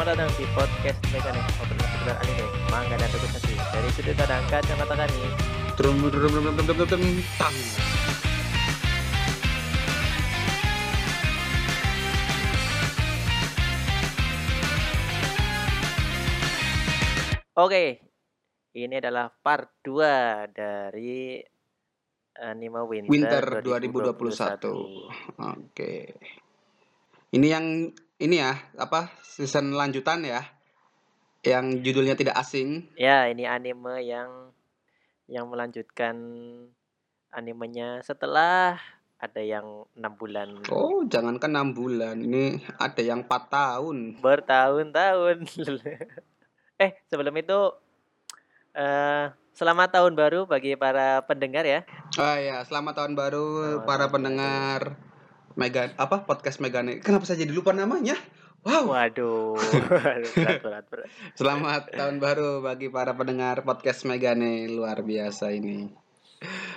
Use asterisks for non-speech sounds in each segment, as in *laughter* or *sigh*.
selamat datang di podcast Mega nih Obrolan seputar anime, manga dan dokumentasi Dari sudut pandang kacamata kami trum, trum, trum, trum, trum, trum, tang. Oke, ini adalah part 2 dari anime Winter, Winter 2021. 2021. Oke. Ini yang ini ya, apa? Season lanjutan ya. Yang judulnya tidak asing. Ya, ini anime yang yang melanjutkan animenya setelah ada yang enam bulan Oh, jangankan 6 bulan. Ini ada yang 4 tahun. bertahun-tahun. *laughs* eh, sebelum itu eh selamat tahun baru bagi para pendengar ya. Oh ya, selamat tahun baru Selamat para pendengar Mega apa podcast Megane. Kenapa saya jadi lupa namanya? Wow. Waduh, berat berat berat. Selamat tahun baru bagi para pendengar podcast Megane luar biasa ini.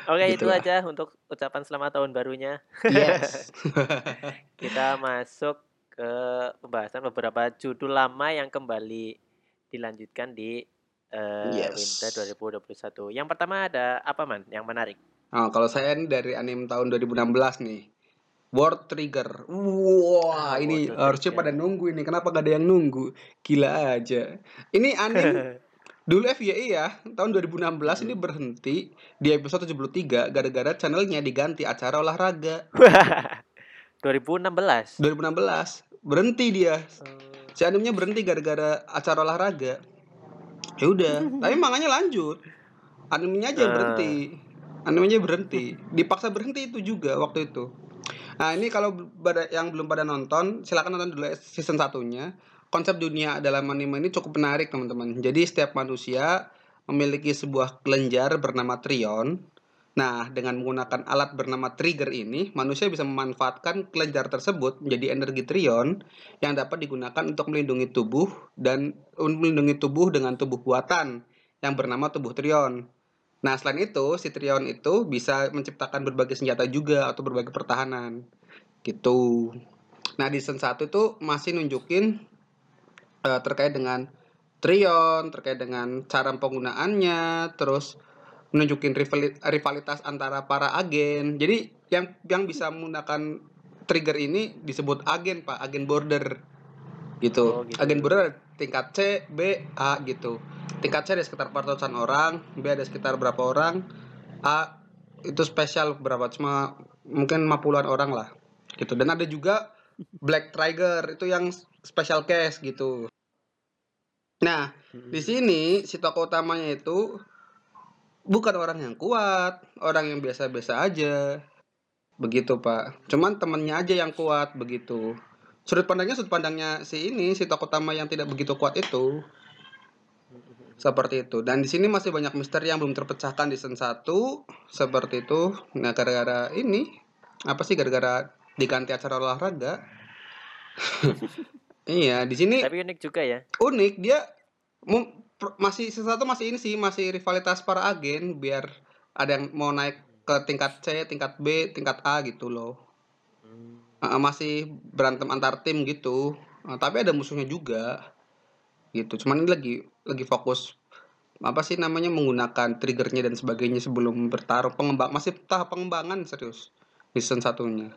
Oke, itu Gitulah. aja untuk ucapan selamat tahun barunya. Yes. *laughs* Kita masuk ke pembahasan beberapa judul lama yang kembali dilanjutkan di eh, Yes. Winter 2021. Yang pertama ada apa man? Yang menarik. Nah, kalau saya ini dari anime tahun 2016 nih. World Trigger. Wah, Ah, ini harusnya Trigger. pada nunggu ini. Kenapa gak ada yang nunggu? Gila aja. Ini anime *laughs* dulu FYI ya, tahun 2016 ini berhenti di episode 73 gara-gara channelnya diganti acara olahraga. *laughs* 2016. 2016 berhenti dia. Si animenya berhenti gara-gara acara olahraga. Ya udah, tapi *laughs* manganya lanjut. Animenya aja yang Ah. berhenti. Animenya berhenti. Dipaksa berhenti itu juga waktu itu. Nah, ini kalau yang belum pada nonton, silakan nonton dulu season satunya. Konsep dunia dalam anime ini cukup menarik, teman-teman. Jadi setiap manusia memiliki sebuah kelenjar bernama Trion. Nah, dengan menggunakan alat bernama trigger ini, manusia bisa memanfaatkan kelenjar tersebut menjadi energi Trion yang dapat digunakan untuk melindungi tubuh dan melindungi tubuh dengan tubuh buatan yang bernama tubuh Trion. Nah, selain itu, si Trion itu bisa menciptakan berbagai senjata juga atau berbagai pertahanan. Gitu. Nah, di season 1 itu masih nunjukin eh, terkait dengan Trion, terkait dengan cara penggunaannya, terus menunjukin rivali- rivalitas antara para agen. Jadi yang yang bisa menggunakan trigger ini disebut agen, Pak, agen border. Gitu. Oh, gitu. Agen border ada tingkat C, B, A gitu. Tingkat C ada sekitar 400-an orang, B ada sekitar berapa orang, A itu spesial berapa cuma mungkin 50-an orang lah. Gitu. Dan ada juga Black Trigger itu yang special case gitu. Nah, di sini si tokoh utamanya itu bukan orang yang kuat, orang yang biasa-biasa aja. Begitu, Pak. Cuman temennya aja yang kuat begitu. Sudut pandangnya sudut pandangnya si ini, si tokoh utama yang tidak begitu kuat itu. Seperti itu. Dan di sini masih banyak misteri yang belum terpecahkan di season 1 seperti itu. Nah, gara-gara ini apa sih gara-gara diganti acara olahraga? *laughs* iya, di sini Tapi unik juga ya. unik dia masih sesuatu masih ini sih masih rivalitas para agen biar ada yang mau naik ke tingkat C, tingkat B, tingkat A gitu loh. Hmm. Uh, masih berantem antar tim gitu. Uh, tapi ada musuhnya juga. Gitu. Cuman ini lagi lagi fokus apa sih namanya menggunakan triggernya dan sebagainya sebelum bertarung pengembang masih tahap pengembangan serius season satunya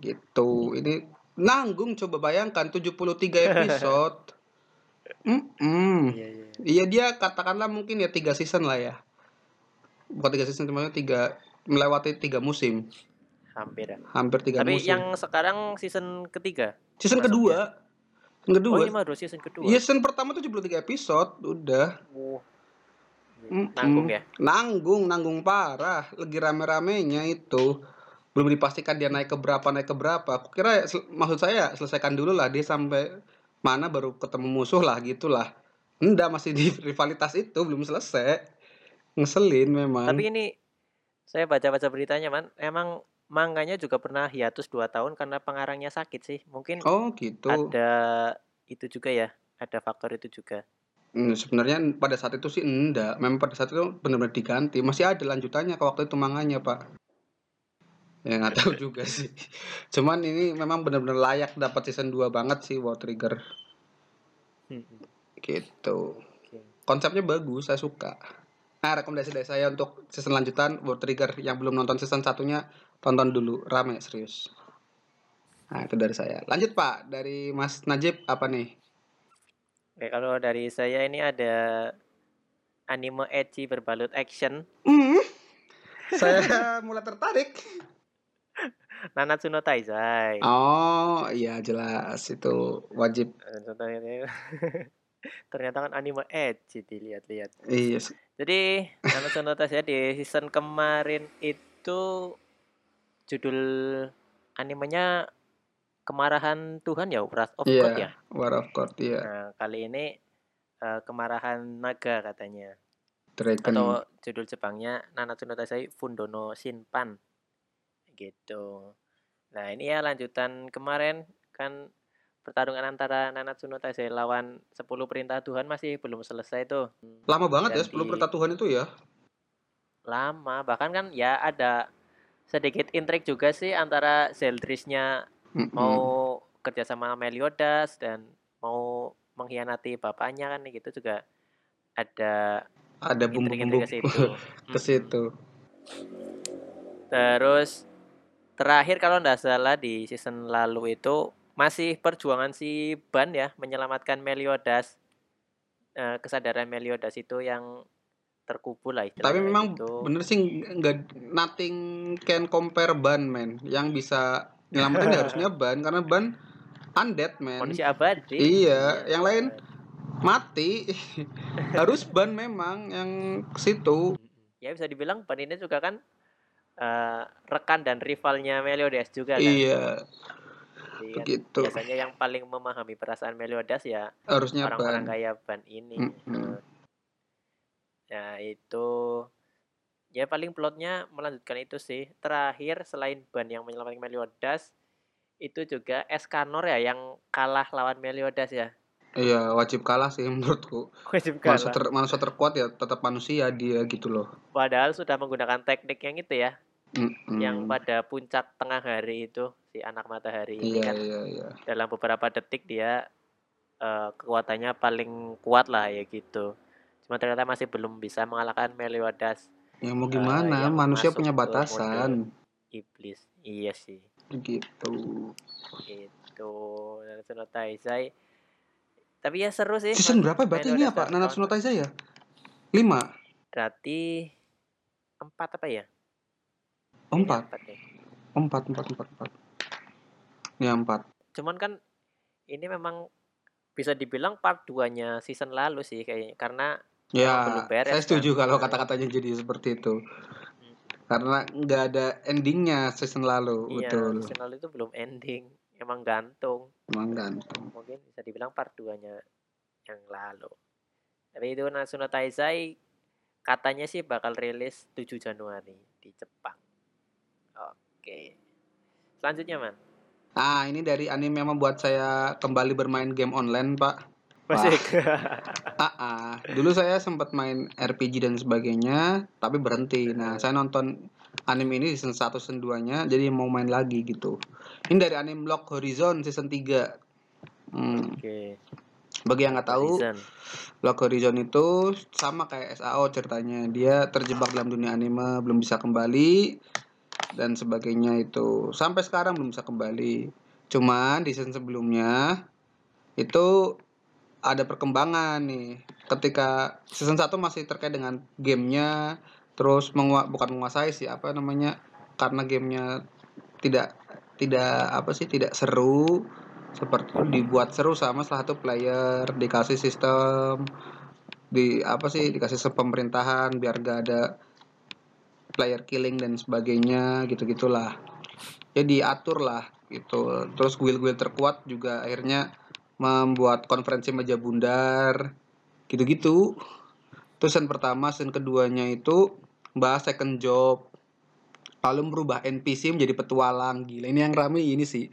gitu ini nanggung coba bayangkan 73 episode *laughs* Mm-mm. Iya, iya. Iya dia katakanlah mungkin ya tiga season lah ya. Bukan tiga season, cuma tiga melewati tiga musim, Hampir ya. hampir tiga Tapi musim. yang sekarang season ketiga. season kedua, season kedua. Oh, ini mah season kedua. Iya season pertama 73 episode, udah. Mm-mm. Nanggung ya. Nanggung, nanggung parah. Lagi rame-ramenya itu. Belum dipastikan dia naik ke berapa, naik ke berapa. Aku kira maksud saya selesaikan dulu lah dia sampai mana baru ketemu musuh lah gitulah. Enggak, masih di *laughs* rivalitas itu belum selesai. Ngeselin memang. Tapi ini saya baca-baca beritanya, Man. Emang manganya juga pernah hiatus 2 tahun karena pengarangnya sakit sih. Mungkin Oh gitu. ada itu juga ya. Ada faktor itu juga. Hmm, sebenarnya pada saat itu sih enggak. Memang pada saat itu benar-benar diganti. Masih ada lanjutannya ke waktu itu manganya, Pak. Ya nggak tahu *laughs* juga sih. Cuman ini memang benar-benar layak dapat season 2 banget sih War Trigger. Mm-mm. gitu konsepnya bagus saya suka nah rekomendasi dari saya untuk season lanjutan World Trigger yang belum nonton season satunya tonton dulu rame serius. Nah itu dari saya. Lanjut pak. Dari Mas Najib apa nih? Oke, kalau dari saya ini ada anime ecchi berbalut action. Hmm, saya *laughs* mulai tertarik. Nanatsu no Taizai. oh iya jelas. Itu wajib. Eh, *laughs* Ternyata kan anime ecchi dilihat-lihat. iya Jadi Nanatsu no Taizai di season kemarin itu judul animenya Kemarahan Tuhan ya, Wrath of Iya. God ya. War of God iya Nah, kali ini eh, Kemarahan Naga katanya. Dragon atau judul Jepangnya Nanatsu no Taizai Fundono Shinpan gitu. Nah ini ya lanjutan kemarin kan pertarungan antara Nanatsu no Taizai lawan 10 perintah Tuhan masih belum selesai tuh. lama banget ya Dan 10 di- perintah Tuhan itu ya Lama bahkan kan ya ada sedikit intrik juga sih antara Zeldrisnya Mm-mm. mau kerja sama Meliodas dan mau mengkhianati bapaknya kan gitu juga ada ada bumbu-bumbu *laughs* ke situ. ke situ Terus terakhir kalau nggak salah di season lalu itu masih perjuangan si Ban ya menyelamatkan Meliodas. Eh, kesadaran Meliodas itu yang terkubur lah istilahnya tapi memang gitu. bener sih nggak nothing can compare ban man yang bisa nyelamatin ya harusnya *laughs* ban karena ban undead man manusia abadi. Iya, yang lain mati *laughs* harus ban memang yang ke situ Ya bisa dibilang Ban ini juga kan eh, rekan dan rivalnya Meliodas juga kan. iya Jadi kan begitu biasanya yang paling memahami perasaan Meliodas ya harusnya orang-orang ban kayak Ban ini. Mm-mm. Eh, Ya itu ya paling plotnya melanjutkan itu sih. Terakhir selain Ban yang menyelamatkan Meliodas itu juga Escanor ya yang kalah lawan Meliodas ya. iya wajib kalah sih *laughs* menurutku Wajib manusia, kalah. ter- manusia terkuat ya tetap manusia dia gitu loh Padahal sudah menggunakan teknik yang itu ya, Mm-mm. yang pada puncak tengah hari itu si anak matahari ini iya kan iya iya dalam beberapa detik dia eh, kekuatannya paling kuat lah ya gitu. Cuma ternyata masih belum bisa mengalahkan Meliodas. Ya mau Eh, gimana? yang manusia punya batasan. iblis. Iya sih. gitu gitu. Nanatsu no Taizai. Tapi ya seru sih season berapa berarti ini apa? Nanatsu no. Taizai ya? Lima? Berarti empat apa ya? Empat. empat deh. empat empat empat empat. Ya empat. Cuman kan ini memang bisa dibilang part 2 nya season lalu sih kayaknya. Karena Ya, beres, saya setuju kan? kalau Nah. kata-katanya jadi seperti itu. Karena nggak ada endingnya season lalu, iya betul. season lalu itu belum ending emang gantung Emang gantung. mungkin bisa dibilang part 2 nya yang lalu tapi itu Nanatsu no Taizai katanya sih bakal rilis 7 Januari di Jepang oke selanjutnya man Ah, ini dari anime yang membuat saya kembali bermain game online, Pak. Masih Ah, ah. dulu saya sempat main RPG dan sebagainya, tapi berhenti. Nah, saya nonton anime ini season 1 season 2-nya, jadi mau main lagi gitu. Ini dari anime Lock Horizon season 3. Hmm, Oke. bagi yang nggak tahu, Horizon. Lock Horizon itu sama kayak SAO ceritanya. Dia terjebak dalam dunia anime, belum bisa kembali dan sebagainya itu. Sampai sekarang belum bisa kembali. Cuman di season sebelumnya itu ada perkembangan nih. Ketika season 1 masih terkait dengan gamenya, terus mengua- bukan menguasai sih apa namanya? Karena gamenya tidak tidak apa sih tidak seru seperti dibuat seru sama salah satu player dikasih sistem di apa sih dikasih sistem pemerintahan biar gak ada player killing dan sebagainya gitu gitulah ya diatur lah gitu terus guild-guild terkuat juga akhirnya membuat konferensi meja bundar gitu-gitu terus yang pertama yang keduanya itu bahas second job lalu merubah NPC menjadi petualang gila ini yang rame ini sih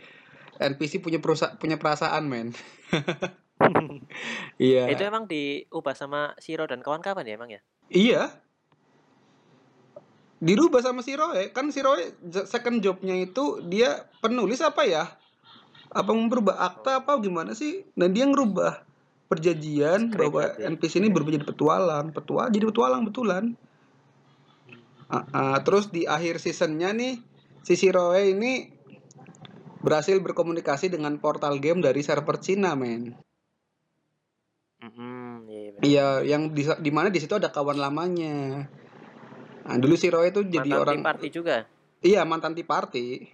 NPC punya perusa punya perasaan men *laughs* iya Itu emang diubah sama Shiro dan kawan-kawan ya emang ya? Iya. Dirubah sama si Roy. Kan si Roy j- second jobnya itu dia penulis apa ya? Apa merubah akta apa gimana sih? Dan dia ngerubah perjanjian Script bahwa berarti. NPC ini berubah jadi petualang, petualang jadi petualang betulan. Ah, ah, terus di akhir seasonnya nih si Shiroe ini berhasil berkomunikasi dengan portal game dari server Cina, men. Mm-mm, iya, iya yang di, di mana di situ ada kawan lamanya. Nah, dulu Shiroe itu jadi Mantan orang Party juga. Iya, mantan Tea Party.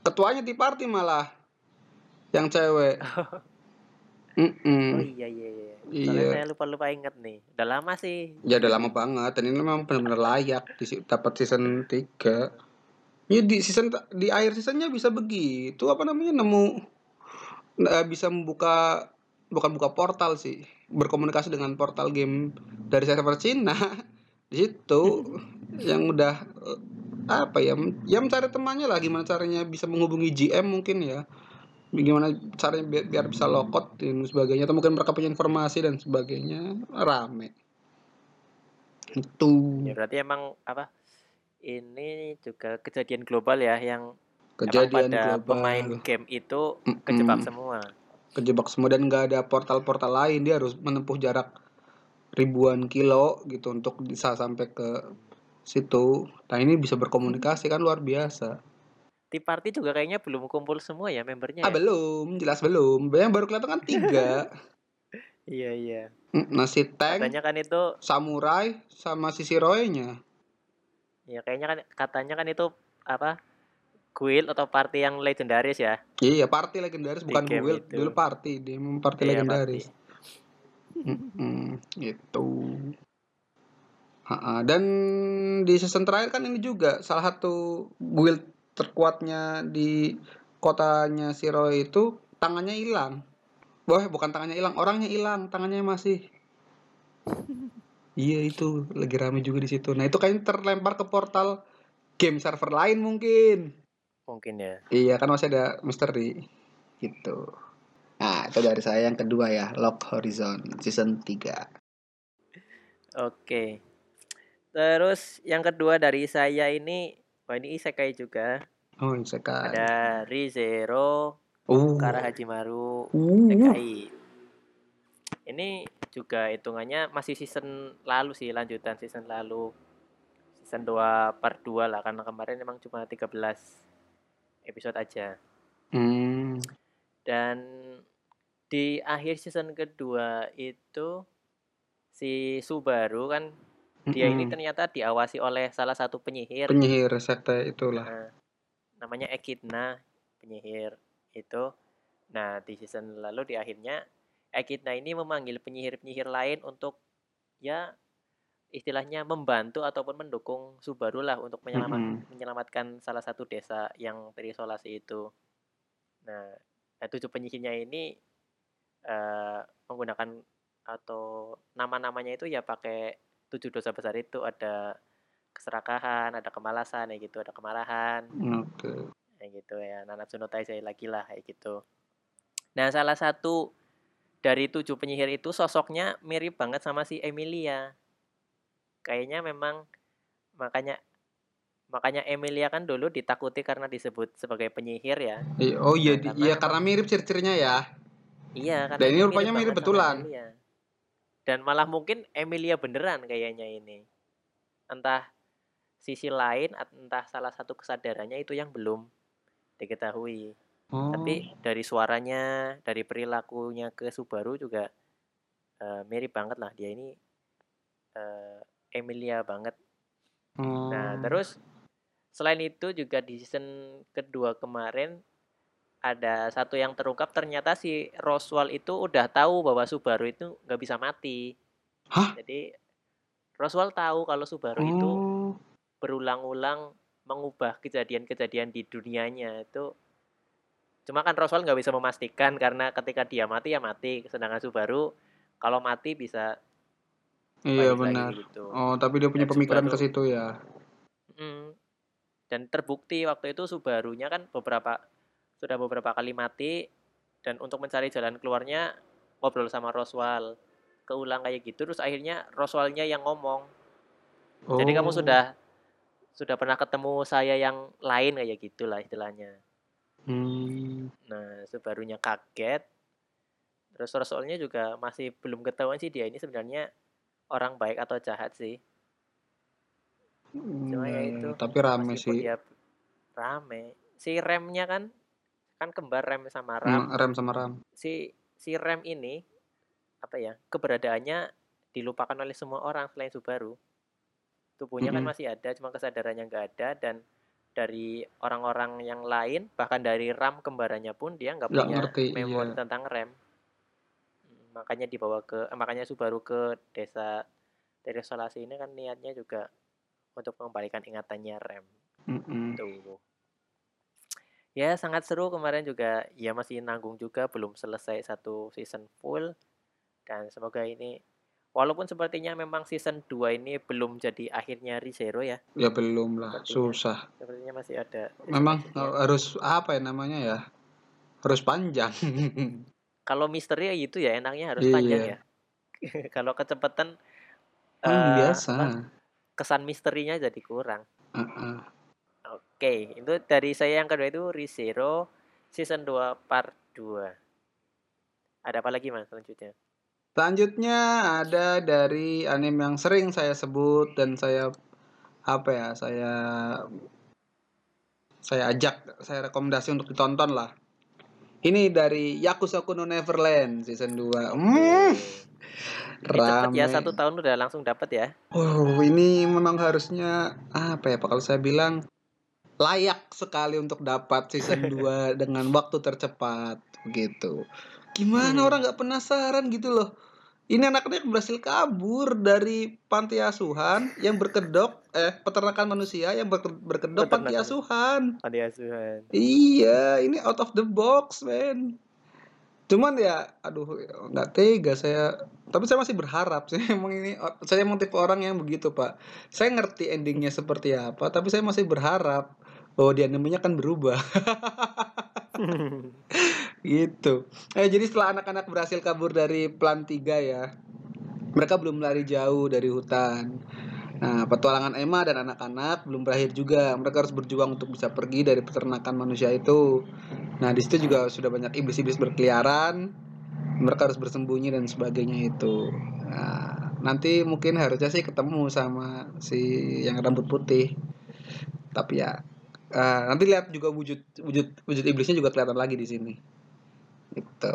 Ketuanya Tea Party malah yang cewek. Mm-mm. Oh iya iya iya. Soalnya. Iya. saya lupa-lupa inget nih. Udah lama sih. Ya udah lama banget dan ini memang benar-benar layak di dapat season 3. Ya di season di akhir seasonnya bisa begitu apa namanya nemu eh, bisa membuka bukan buka portal sih berkomunikasi dengan portal game dari server Cina *laughs* di situ yang udah eh, apa ya ya mencari temannya lah gimana caranya bisa menghubungi GM mungkin ya gimana caranya biar, biar bisa lokot dan sebagainya. Atau mungkin mereka punya informasi dan sebagainya. Rame. Itu. Ya berarti emang apa? Ini juga kejadian global ya yang kejadian pada global. pemain game itu Mm-mm. kejebak semua. kejebak semua dan nggak ada portal-portal lain. Dia harus menempuh jarak ribuan kilo gitu untuk bisa sampai ke situ. Nah ini bisa berkomunikasi kan luar biasa Tea Party juga kayaknya belum kumpul semua ya membernya. ah ya? belum jelas belum yang baru kelihatan kan tiga *laughs* Iya iya. Mm, nasi tank Katanya kan itu samurai sama sisi roynya ya kayaknya kan katanya kan itu apa? Guild atau party yang legendaris ya. iya party legendaris Di bukan guild itu. dulu party dia memang party Iya, legendaris Mm-mm, gitu. Ha-ha, Dan di season terakhir kan ini juga salah satu guild terkuatnya di kotanya si Roy itu tangannya hilang. Wah, bukan tangannya hilang, orangnya hilang, tangannya masih. Iya itu lagi rame juga di situ. Nah itu kayaknya terlempar ke portal game server lain mungkin. Mungkin ya. Iya kan masih ada misteri gitu. Nah itu dari saya yang kedua ya, Lock Horizon season 3. Oke. Terus yang kedua dari saya ini, wah ini isekai juga. Oh, isekai. Ada Rizero Uh. Kara Hajimaru Uh. Isekai. Ini juga hitungannya masih season lalu sih, lanjutan season lalu. Season 2 part 2 lah karena kemarin emang cuma 13 episode aja. Hmm. Dan di akhir season kedua itu si Subaru kan dia ini Mm-mm. ternyata diawasi oleh salah satu penyihir penyihir sekte itulah. Nah, namanya Ekidna penyihir itu nah di season lalu di akhirnya Ekidna ini memanggil penyihir-penyihir lain untuk ya istilahnya membantu ataupun mendukung Subaru lah untuk menyelamat, Mm-mm. menyelamatkan salah satu desa yang terisolasi itu nah, nah tujuh penyihirnya ini eh, menggunakan atau nama-namanya itu ya pakai tujuh dosa besar itu ada keserakahan, ada kemalasan, ya gitu, ada kemarahan, Oke. kayak gitu ya. Nanatsu no Taizai lagi lah kayak gitu. Nah, salah satu dari tujuh penyihir itu sosoknya mirip banget sama si Emilia. Kayaknya memang makanya makanya Emilia kan dulu ditakuti karena disebut sebagai penyihir ya. I- Oh iya, Nah, di- karena iya karena mirip ciri-cirinya ya. Iya, karena Dan ini rupanya mirip betulan. Emilia. Dan malah mungkin Emilia beneran kayaknya ini. Entah sisi lain, entah salah satu kesadarannya itu yang belum diketahui. Oh. Tapi dari suaranya, dari perilakunya ke Subaru juga eh, mirip banget lah dia ini eh, Emilia banget. Oh. Nah, terus selain itu juga di season kedua kemarin ada satu yang terungkap ternyata si Roswell itu udah tahu bahwa Subaru itu nggak bisa mati. Hah? Jadi Roswell tahu kalau Subaru itu Oh. berulang-ulang mengubah kejadian-kejadian di dunianya itu. Cuma kan Roswell nggak bisa memastikan karena ketika dia mati ya mati, sedangkan Subaru kalau mati bisa Iya benar. gitu. Oh, tapi dia punya Dan pemikiran ke Subaru- situ ya. Mm. Dan terbukti waktu itu Subarunya kan beberapa sudah beberapa kali mati dan untuk mencari jalan keluarnya ngobrol sama Roswell keulang kayak gitu terus akhirnya Roswellnya yang ngomong Oh. jadi kamu sudah sudah pernah ketemu saya yang lain kayak gitulah istilahnya Hmm. nah Subarunya kaget Terus Rasulnya juga masih belum ketahuan sih dia ini sebenarnya orang baik atau jahat sih. Cuma ya ya ya itu, tapi rame sih. dia rame. Si Remnya kan, kan kembar Rem sama Mmm, Ram. Rem sama Ram. Si si Rem ini, apa ya, keberadaannya dilupakan oleh semua orang selain Subaru. Tubuhnya kan Mhm. masih ada, cuma kesadarannya nggak ada dan dari orang-orang yang lain, bahkan dari Ram kembarannya pun dia nggak punya ngerti, memori iya. tentang rem. Mmm, makanya dibawa ke eh, makanya Subaru ke desa terisolasi ini kan niatnya juga untuk mengembalikan ingatannya Rem. Mhm. Tuh. Ya sangat seru kemarin juga, ya masih nanggung juga belum selesai 1 season full, dan semoga ini walaupun sepertinya memang season 2 ini belum jadi akhirnya ReZero ya. Ya belum lah, Sepertinya susah. sepertinya masih ada Memang, eee, harus apa ya namanya ya, harus panjang. *laughs* Kalau misteri ya gitu ya, enaknya harus panjang Iya. ya. *laughs* Kalau kecepatan, eee, biasa. apa, kesan misterinya jadi kurang. Heeh. Oke, itu dari saya yang kedua itu ReZero season 2 part 2. Ada apa lagi Mas selanjutnya? Selanjutnya ada dari anime yang sering saya sebut dan saya, apa ya, saya saya ajak, saya rekomendasi untuk ditonton lah. Ini dari Yakusoku no Neverland season 2. Mmm, Oke. Ini cepet ya, 1 rame. tahun udah langsung dapat ya. Oh, ini memang harusnya, apa ya, kalau saya bilang, layak sekali untuk dapat season *laughs* 2 dengan waktu tercepat, begitu. Gimana orang Hmm. nggak penasaran gitu loh. Ini anak-anak berhasil kabur dari panti asuhan yang berkedok eh, peternakan manusia yang berke berkedok panti asuhan. panti asuhan. Iya, ini out of the box, man. Cuman ya, aduh nggak tega saya. Tapi saya masih berharap *laughs* sih emang ini saya emang tipe orang yang begitu, Pak. Saya ngerti ending-nya seperti apa, tapi saya masih berharap bahwa di animenya akan berubah. *laughs* Gitu. Eh, jadi setelah anak-anak berhasil kabur dari Plan 3 ya, mereka belum lari jauh dari hutan. Nah, petualangan Emma dan anak-anak belum berakhir juga. Mereka harus berjuang untuk bisa pergi dari peternakan manusia itu. Nah, di situ juga sudah banyak iblis-iblis berkeliaran. Mereka harus bersembunyi dan sebagainya itu. Nah, nanti mungkin harusnya sih ketemu sama si yang rambut putih. Tapi ya, eee, nanti lihat juga wujud wujud wujud iblisnya juga kelihatan lagi di sini. Gitu.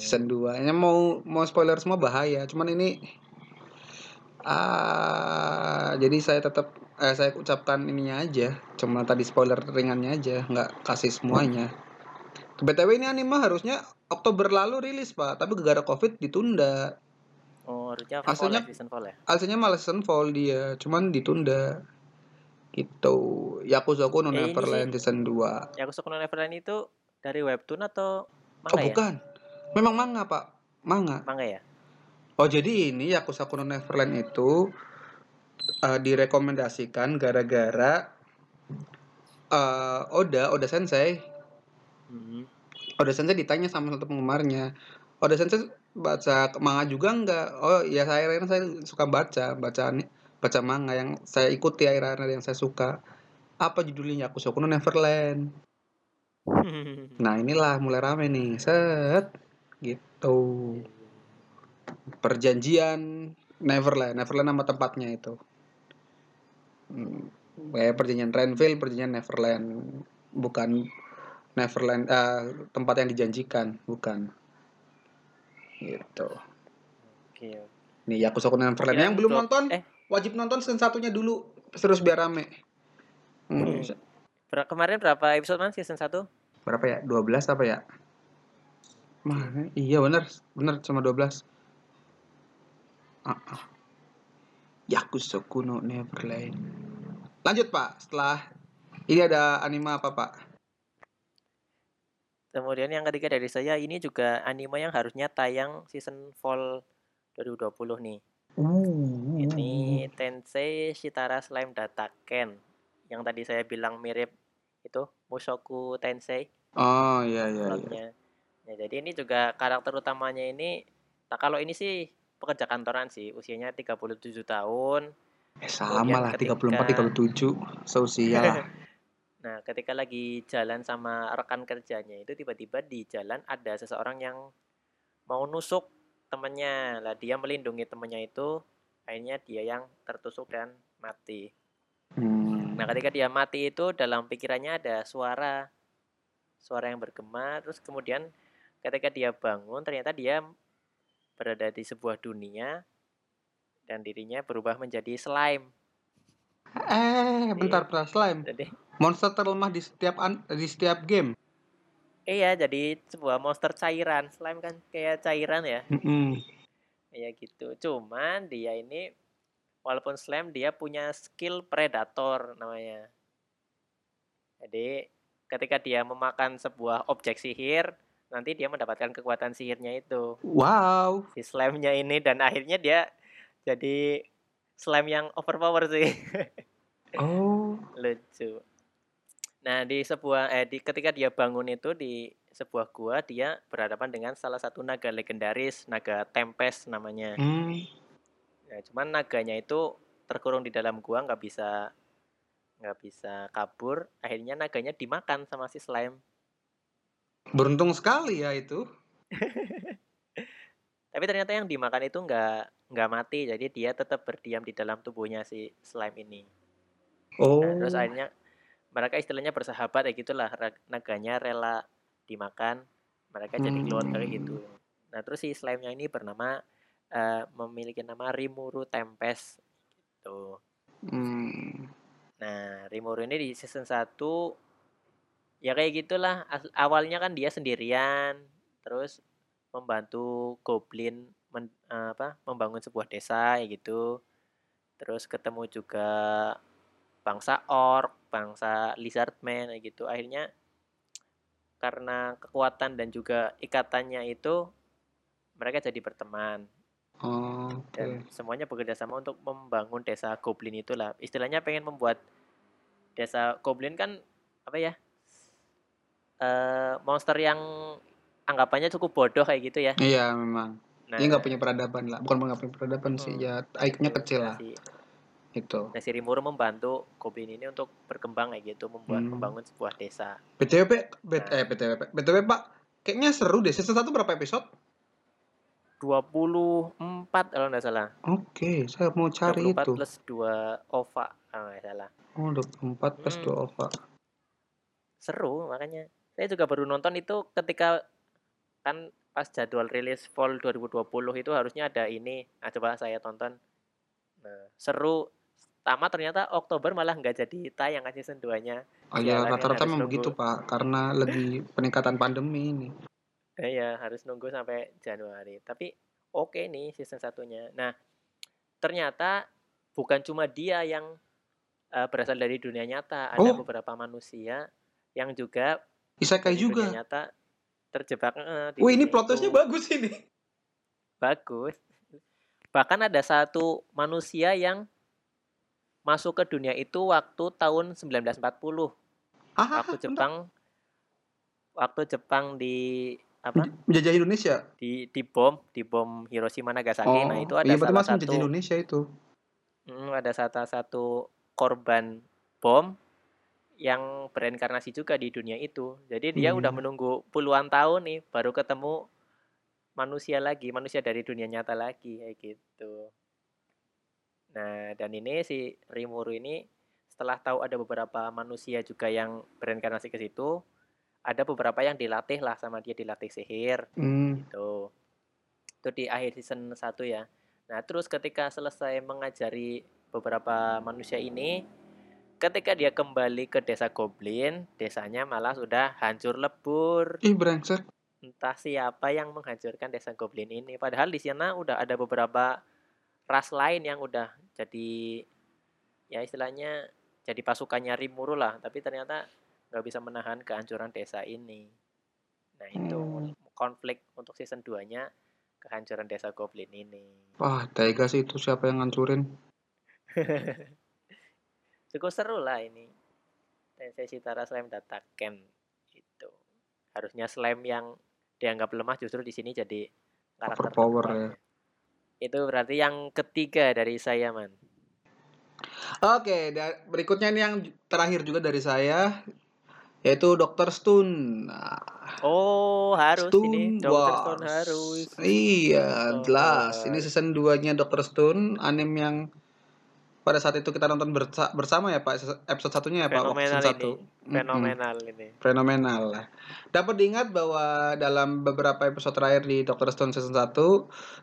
Season Oh. 2. Ya mau mau spoiler semua bahaya, cuman ini ah, jadi saya tetap eh, saya ucapkan ininya aja, cuma tadi spoiler ringannya aja, nggak kasih semuanya. BTW ini anime harusnya Oktober lalu rilis, Pak, tapi gara-gara Covid ditunda. Oh, harusnya fall ya, Aslinya season fall ya? aslinya malah season fall dia, cuman ditunda. Gitu. Yakusoku no Eh, sih Neverland season 2. Yakusoku no Neverland itu dari webtoon atau Oh, manga ya? bukan. Memang manga, Pak. Manga. Manga ya? Oh, jadi ini Yakusoku no Neverland itu, eee, direkomendasikan gara-gara, eee, Oda, Oda Sensei. Mhm. Oda Sensei ditanya sama satu penggemarnya, "Oda Sensei baca manga juga nggak?" "Oh, ya saya saya suka baca, baca baca manga yang saya ikuti akhir-akhir yang saya suka." "Apa judulnya?" "Yakusoku no Neverland." *laughs* Nah, inilah mulai rame nih, set, gitu. Perjanjian Neverland, Neverland nama tempatnya itu. Mmm, kayak perjanjian Renville, perjanjian Neverland, bukan Neverland eee, tempat yang dijanjikan, bukan. Gitu. Oke. Nih Yakusoku Neverland, yang belum nonton, eh wajib nonton season 1-nya dulu, terus biar rame. Hmm. Bera kemarin berapa episode Mas season 1? Berapa ya, 12 apa ya? Mana iya bener bener cuma 12. Heeh. Yakusoku no Neverland. Lanjut, Pak, setelah ini ada anime apa, Pak? Kemudian yang ketiga dari saya, ini juga anime yang harusnya tayang season fall 2020 nih. Ini Tensei Shitara Slime Dataken, yang tadi saya bilang mirip itu Mushoku Tensei Oh, iya iya iya. Ya, jadi ini juga karakter utamanya ini nah kalau ini sih pekerja kantoran sih, usianya 37 tahun. Eh, sama lah, 34, ketika 37, seusia lah. *laughs* Nah, ketika lagi jalan sama rekan kerjanya itu tiba-tiba di jalan ada seseorang yang mau nusuk temennya. Lah dia melindungi temennya itu, akhirnya dia yang tertusuk dan mati. Hmm. Nah, ketika dia mati itu dalam pikirannya ada suara suara yang bergema, terus kemudian ketika dia bangun ternyata dia berada di sebuah dunia dan dirinya berubah menjadi slime. Eh, bentar, bentar, slime. Jadi Monster terlemah di setiap an di setiap game. Iya jadi sebuah monster cairan. Slime kan kayak cairan ya. Mm-mm. Ya gitu. Cuman dia ini walaupun slime dia punya skill predator namanya. Jadi ketika dia memakan sebuah objek sihir, nanti dia mendapatkan kekuatan sihirnya itu. Wow. Si slime-nya ini dan akhirnya dia jadi slime yang overpower sih. Oh. *laughs* Lucu. Nah, di sebuah eh di ketika dia bangun itu di sebuah gua, dia berhadapan dengan salah satu naga legendaris, naga Tempest namanya. Hmm. Ya, cuman naganya itu terkurung di dalam gua nggak bisa nggak bisa kabur. Akhirnya naganya dimakan sama si slime. Beruntung sekali ya itu. *laughs* Tapi ternyata yang dimakan itu nggak nggak mati, jadi dia tetap berdiam di dalam tubuhnya si slime ini. Oh. Nah, terus akhirnya mereka istilahnya bersahabat ya gitulah. Naganya rela dimakan, mereka jadi keluarga kayak gitu. Nah, terus si slime-nya ini bernama eh, memiliki nama Rimuru Tempest gitu. Hmm. Nah, Rimuru ini di season 1 ya kayak gitulah. Awalnya kan dia sendirian, terus membantu goblin men- eh, apa? membangun sebuah desa ya gitu. Terus ketemu juga bangsa orc, bangsa lizardman gitu. Akhirnya karena kekuatan dan juga ikatannya itu mereka jadi berteman Oh, Oke. dan semuanya bekerja sama untuk membangun desa goblin itulah. Istilahnya pengen membuat desa goblin kan apa ya? eh monster yang anggapannya cukup bodoh kayak gitu ya. Iya memang. Nah, Dia nggak punya peradaban lah. Bukan nggak punya peradaban sih. mm, Ya IQ-nya kecil lah. si, Itu. nah, si Rimuru membantu goblin ini untuk berkembang kayak gitu, membuat Hmm. membangun sebuah desa. BTW, bet, Nah. eh BTW. BTW, Pak. Kayaknya seru deh. Season 1 berapa episode? 24 kalau nggak salah. Oke, saya mau cari 24 itu. plus 2 OVA kalau nggak salah. Oh, 24 plus Hmm. 2 OVA. Seru makanya. Saya juga baru nonton itu ketika kan pas jadwal rilis fall 2020 itu harusnya ada ini. Nah, coba saya tonton. Nah, seru. Tamat ternyata Oktober malah nggak jadi tayang kan season 2-nya. Oh ya, kan rata-rata memang begitu, Pak. Karena lagi peningkatan pandemi ini. Eh, ya, harus nunggu sampai Januari. Tapi oke nih season satunya. Nah, ternyata bukan cuma dia yang eh, berasal dari dunia nyata. Ada Oh. beberapa manusia yang juga Isekai di dunia juga. nyata terjebak di Wih, ini dunia plot twist-nya itu. bagus ini. Bagus. Bahkan ada satu manusia yang masuk ke dunia itu waktu tahun 1940. Ah, Waktu bentar. Jepang waktu Jepang di apa? menjajah Indonesia. Di di bom, di bom Hiroshima Nagasaki. Nah, itu ada iya salah menjajah satu Indonesia itu. mm, ada satu satu korban bom yang bereinkarnasi juga di dunia itu. Jadi dia udah Hmm. menunggu puluhan tahun nih baru ketemu manusia lagi, manusia dari dunia nyata lagi kayak gitu. Nah, dan ini si Rimuru ini setelah tahu ada beberapa manusia juga yang bereinkarnasi ke situ, ada beberapa yang dilatih lah sama dia dilatih sihir Hmm. gitu. Itu di akhir season 1 ya. Nah, terus ketika selesai mengajari beberapa manusia ini, ketika dia kembali ke desa Goblin, desanya malah sudah hancur lebur. Ih, brengsek. Entah siapa yang menghancurkan desa Goblin ini. Padahal di sana udah ada beberapa ras lain yang udah jadi ya istilahnya jadi pasukannya Rimuru lah, tapi ternyata nggak bisa menahan kehancuran desa ini. Nah, itu Hmm. konflik untuk season 2-nya kehancuran desa Goblin ini. Wah, tega sih itu siapa yang ngancurin. *laughs* Cukup seru lah ini. Tensei Shitara Slime Data Ken itu. Harusnya slime yang dianggap lemah justru di sini jadi karakter Overpower ya. Itu berarti yang ketiga dari saya, Man. Oke, da- berikutnya ini yang terakhir juga dari saya. yaitu Dr. Stone. Nah, Oh, harus ini Stone Dr. Stone Wars. harus. Iya, Oh, jelas. Ini season 2-nya Dr. Stone, anime yang pada saat itu kita nonton bersa- bersama ya Pak episode satunya ya Pak Fenomenal ini. 1. Mm-mm. Fenomenal ini. Fenomenal lah. Dapat diingat bahwa dalam beberapa episode terakhir di Dr. Stone season 1,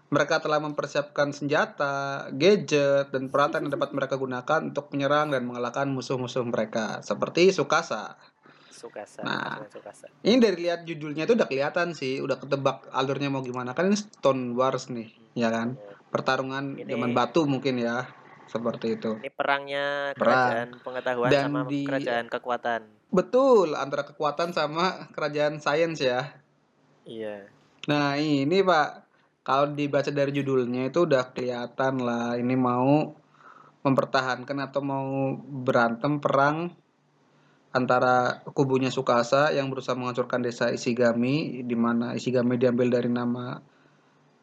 mereka telah mempersiapkan senjata, gadget, dan peralatan yang dapat mereka gunakan untuk menyerang dan mengalahkan musuh-musuh mereka, seperti Sukasa. Sukasa, Nah. Sukasa. Ini dari lihat judulnya itu udah kelihatan sih, udah ketebak alurnya mau gimana. Kan ini Stone Wars nih, ya kan? Pertarungan Ini- zaman batu mungkin ya, seperti itu. Ini perangnya Perang. kerajaan pengetahuan Dan sama di- kerajaan kekuatan. Betul, antara kekuatan sama kerajaan sains ya. Iya. Nah ini Pak, kalau dibaca dari judulnya itu udah kelihatan lah ini mau mempertahankan atau mau berantem perang antara kubunya Sukasa yang berusaha menghancurkan desa Ishigami di mana Ishigami diambil dari nama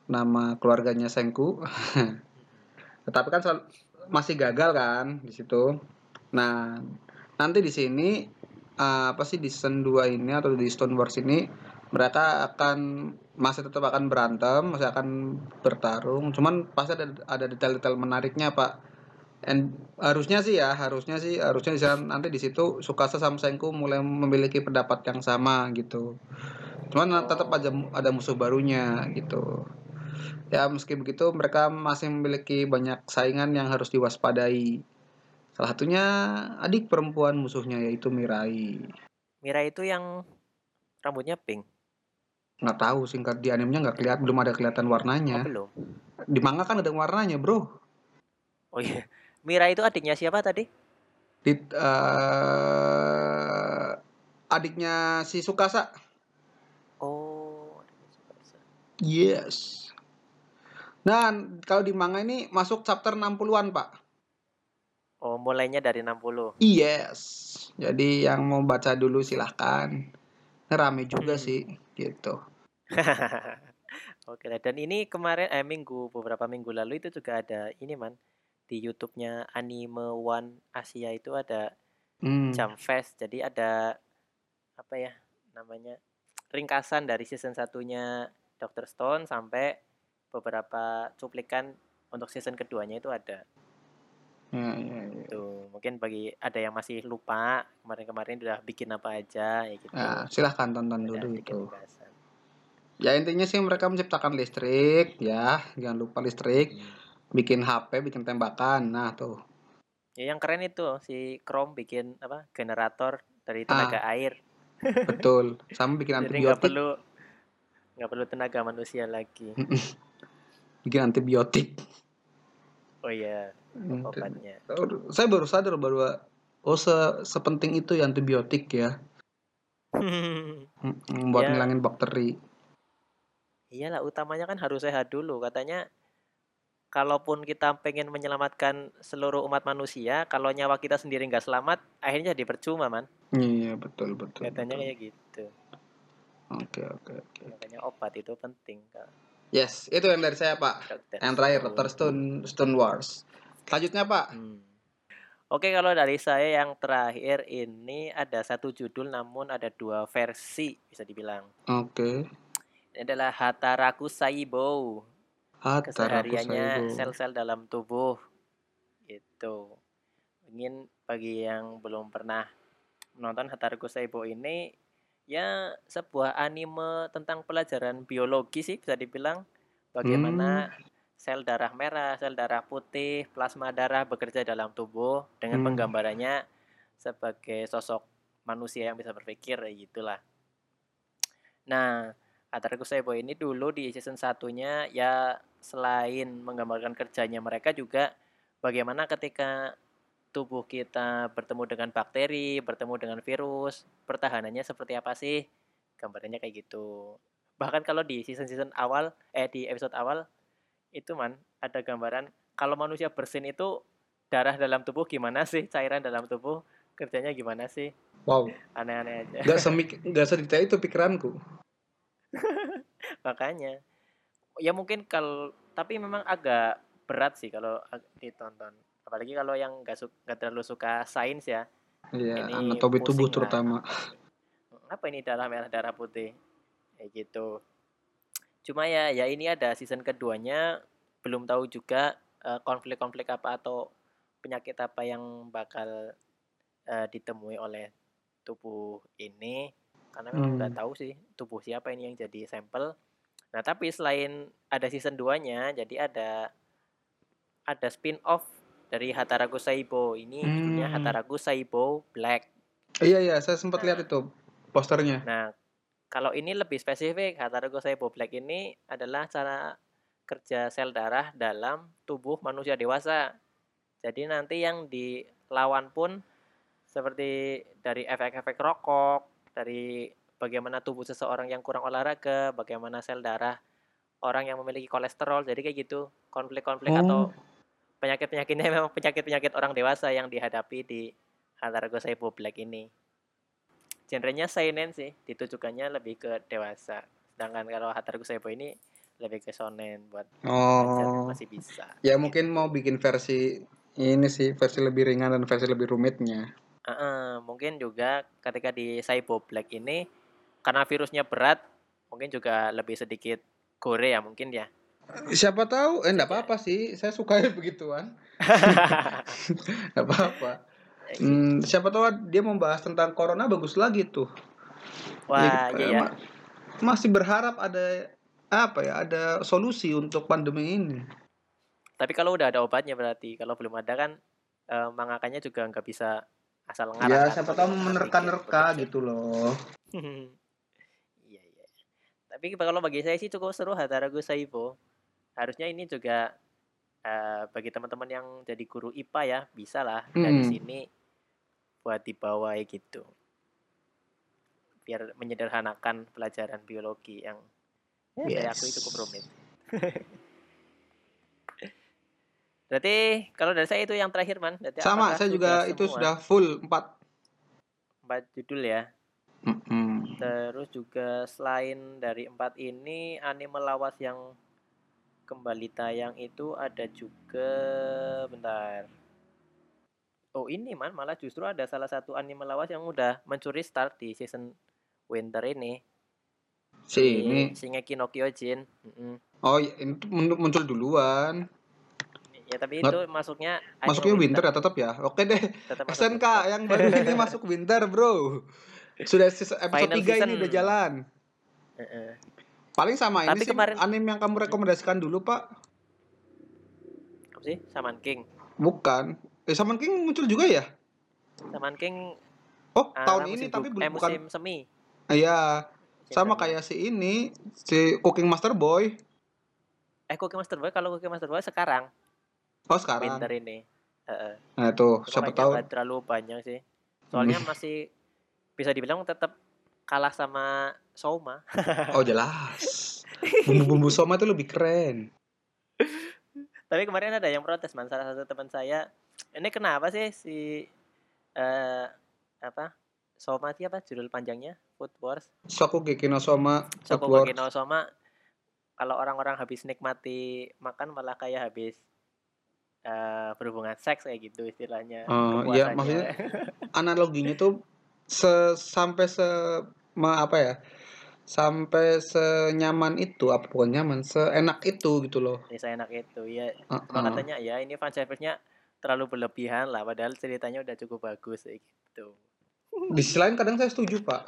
nama keluarganya Senku. *laughs* Tetapi kan selalu- masih gagal kan di situ. Nah, nanti di sini eh, apa sih di season 2 ini atau di Stone Wars ini mereka akan masih tetap akan berantem, masih akan bertarung. Cuman pasti ada ada detail-detail menariknya, Pak. And harusnya sih ya, harusnya sih harusnya di sana nanti di situ Sukasa sama Senku mulai memiliki pendapat yang sama gitu. Cuman tetap aja ada musuh barunya gitu. Ya meski begitu mereka masih memiliki banyak saingan yang harus diwaspadai. Salah satunya adik perempuan musuhnya yaitu Mirai. Mira itu yang rambutnya pink. Nggak tahu singkat di animenya nggak kelihatan belum ada kelihatan Oh, warnanya. belum. Di manga kan ada warnanya, Bro. Oh iya. Mira itu adiknya siapa tadi? Di eh, adiknya si Sukasa. Oh, adiknya Tsukasa. Yes. Nah, kalau di manga ini masuk chapter 60-an, Pak. Oh, mulainya dari 60. Yes. Jadi yang mau baca dulu silahkan. Rame juga Hmm. sih, gitu. *laughs* Oke, lah. dan ini kemarin eh minggu beberapa minggu lalu itu juga ada ini man di YouTube-nya Anime One Asia itu ada Hmm. Jump Fest. Jadi ada apa ya namanya ringkasan dari season satunya Dr. Stone sampai beberapa cuplikan untuk season keduanya itu ada. Ya, ya, ya. Tuh, mungkin bagi ada yang masih lupa kemarin-kemarin udah bikin apa aja ya gitu. Nah, silahkan tonton Ada dulu itu. Ya intinya sih mereka menciptakan listrik, ya jangan lupa listrik, bikin HP, bikin tembakan. Nah tuh, Ya yang keren itu si Chrome bikin apa generator dari tenaga air. betul. Sama bikin *laughs* Jadi nggak antibiotik, perlu nggak perlu tenaga manusia lagi. Bikin antibiotik. Oh iya, obatnya. Saya baru sadar bahwa oh se sepenting itu ya antibiotik ya, *laughs* buat Ya. ngilangin bakteri. Iyalah utamanya kan harus sehat dulu katanya. Kalaupun kita pengen menyelamatkan seluruh umat manusia, kalau nyawa kita sendiri nggak selamat, akhirnya jadi percuma man. Iya betul betul. Katanya betul. kayak gitu. Oke oke oke. Makanya obat itu penting. Kak. Yes, itu yang dari saya Pak. Yang terakhir, Stone. Dr. Stone Stone Wars. Selanjutnya Pak. Hmm. Oke, kalau dari saya yang terakhir ini ada satu judul namun ada dua versi bisa dibilang. Oke. Ini adalah Hataraku Saibo, Hataraku kesehariannya sel-sel dalam tubuh. Gitu. Mungkin bagi yang belum pernah menonton Hataraku Saibo ini ya sebuah anime tentang pelajaran biologi sih bisa dibilang bagaimana sel darah merah, sel darah putih, plasma darah bekerja dalam tubuh dengan Hmm. penggambarannya sebagai sosok manusia yang bisa berpikir ya gitulah. Nah, Ataraku Seibo ini dulu di season satunya ya selain menggambarkan kerjanya mereka juga bagaimana ketika tubuh kita bertemu dengan bakteri, bertemu dengan virus, pertahanannya seperti apa sih? Gambarannya kayak gitu. Bahkan kalau di season-season awal, eh di episode awal itu man ada gambaran kalau manusia bersin itu darah dalam tubuh gimana sih, cairan dalam tubuh kerjanya gimana sih? Wow, Aneh-aneh aja. nggak semik nggak sedetail itu pikiranku. *laughs* Makanya ya mungkin kalau tapi memang agak berat sih kalau ditonton. Apalagi kalau yang nggak su- nggak terlalu suka sains ya. Iya, anatomi tubuh lah. terutama. apa ini darah merah darah putih kayak gitu cuma ya ya ini ada season keduanya belum tahu juga eh, konflik-konflik apa atau penyakit apa yang bakal eh, ditemui oleh tubuh ini karena memang nggak Hmm. tahu sih tubuh siapa ini yang jadi sampel nah tapi selain ada season 2 nya jadi ada ada spin off dari Hataraku Saibo ini judulnya Hmm. Hataraku Saibo Black Iya iya, saya sempat Nah. lihat itu posternya. Nah, kalau ini lebih spesifik, Hataraku Saibo Black ini adalah cara kerja sel darah dalam tubuh manusia dewasa. Jadi nanti yang dilawan pun seperti dari efek-efek rokok, dari bagaimana tubuh seseorang yang kurang olahraga, bagaimana sel darah orang yang memiliki kolesterol. Jadi kayak gitu, konflik-konflik atau Oh. Penyakit-penyakitnya *laughs* memang penyakit-penyakit orang dewasa yang dihadapi di Hataraku Saibo Black ini. Genrenya seinen sih, ditujukannya lebih ke dewasa. Sedangkan kalau Hataraku Saibo ini lebih ke shonen buat Oh. masih bisa. Ya mungkin mau bikin versi ini sih, versi lebih ringan dan versi lebih rumitnya. Heeh, mungkin juga ketika di Saibo Black ini karena virusnya berat, mungkin juga lebih sedikit gore ya mungkin ya. Siapa tahu, eh enggak apa-apa sih, saya suka *laughs* begituan. *laughs* Enggak apa-apa. Hmm, siapa tahu dia membahas tentang corona bagus lagi tuh. Wah, Jadi, iya ya. ma- Masih berharap ada apa ya, ada solusi untuk pandemi ini. Tapi kalau udah ada obatnya berarti, kalau belum ada kan eh, mangakannya juga nggak bisa asal ngarang. Ya, kan, siapa tahu menerka-nerka gitu loh. *laughs* Iya, iya. Tapi kalau bagi saya sih cukup seru Hataraku Saibo. Harusnya ini juga eh, bagi teman-teman yang jadi guru IPA ya, bisa lah dari Hmm. sini buat dibawa gitu. Biar menyederhanakan pelajaran biologi yang ya, saya akui Yes. cukup rumit. *laughs* Berarti kalau dari saya itu yang terakhir man. Berarti Sama, saya juga itu semua? sudah full 4. empat judul ya. Mm-mm. Terus juga selain dari empat ini anime lawas yang kembali tayang itu ada juga bentar. Oh ini man malah justru ada salah satu anime lawas yang udah mencuri start di season winter ini. Si ini. Shingeki no Kyojin. Oh, ya, ini muncul duluan. Ya tapi Not- itu masuknya Masuknya winter ya tetap ya. Oke deh. Tetap SNK winter. yang baru ini masuk winter, Bro. Sudah season- *laughs* episode Final 3 ini season. udah jalan. Heeh. Paling sama ini Tapi sih kemarin- anime yang kamu rekomendasikan dulu, Pak. Apa sih? Saman King. Bukan. Eh, Shaman King muncul juga ya? Saman King Oh, ah, tahun ini tapi belum eh, bukan. musim semi. Iya, sama semi. kayak si ini, si Cooking Master Boy. Eh Cookie Master Boy kalau Cookie Master Boy sekarang Oh, sekarang. winter ini. Heeh. Nah, tuh, Cuma siapa tahu. terlalu banyak sih. Soalnya *laughs* masih bisa dibilang tetap kalah sama Soma. Oh, jelas. Bumbu-bumbu soma itu lebih keren. Tapi kemarin ada yang protes man, salah satu teman saya. Ini kenapa sih si eh apa? Soma itu apa judul panjangnya? Food Wars. Shokugeki no Soma, Shokugeki no Soma. Kalau orang-orang habis nikmati makan malah kayak habis eh, berhubungan seks kayak gitu istilahnya. Oh, iya, kepuasannya. maksudnya *laughs* Analoginya tuh se sampai se ma- apa ya? Sampai senyaman itu, apa bukan nyaman, seenak itu gitu loh. Ini saya enak itu ya. Uh-uh. Cuma katanya ya ini fan service-nya terlalu berlebihan lah padahal ceritanya udah cukup bagus gitu. Di sisi lain kadang saya setuju, Pak.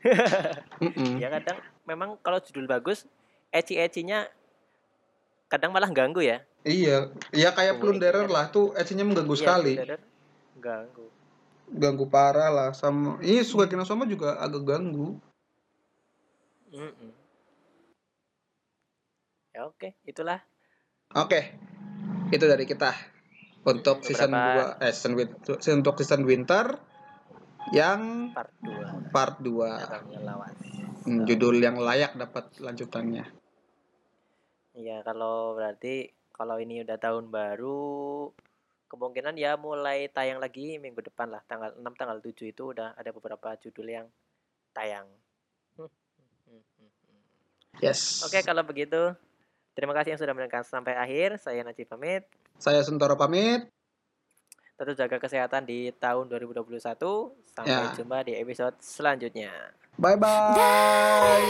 *laughs* Mm-mm. Ya kadang memang kalau judul bagus eci-ecinya kadang malah ganggu ya. Iya, iya kayak Oh, Plunderer iya. lah, tuh edge-nya mengganggu Iya, sekali. Ganggu. Ganggu parah lah sama ini Shokugeki no Soma juga agak ganggu. Mm-mm. Ya oke, itulah Oke. Itu dari kita untuk Mm, season beberapa- 2 eh season win- untuk season winter yang part 2 part 2. Abangnya lawas. Hmm, judul yang layak dapat lanjutannya. Iya, kalau berarti kalau ini udah tahun baru kemungkinan ya mulai tayang lagi minggu depan lah tanggal 6 tanggal 7 itu udah ada beberapa judul yang tayang. Hmm, hmm, hmm, hmm. Yes. Oke, kalau begitu terima kasih yang sudah mendengarkan sampai akhir. Saya Najib pamit. Saya Sentoro pamit. Tetap jaga kesehatan di tahun 2021. Sampai yeah. jumpa di episode selanjutnya. Bye bye.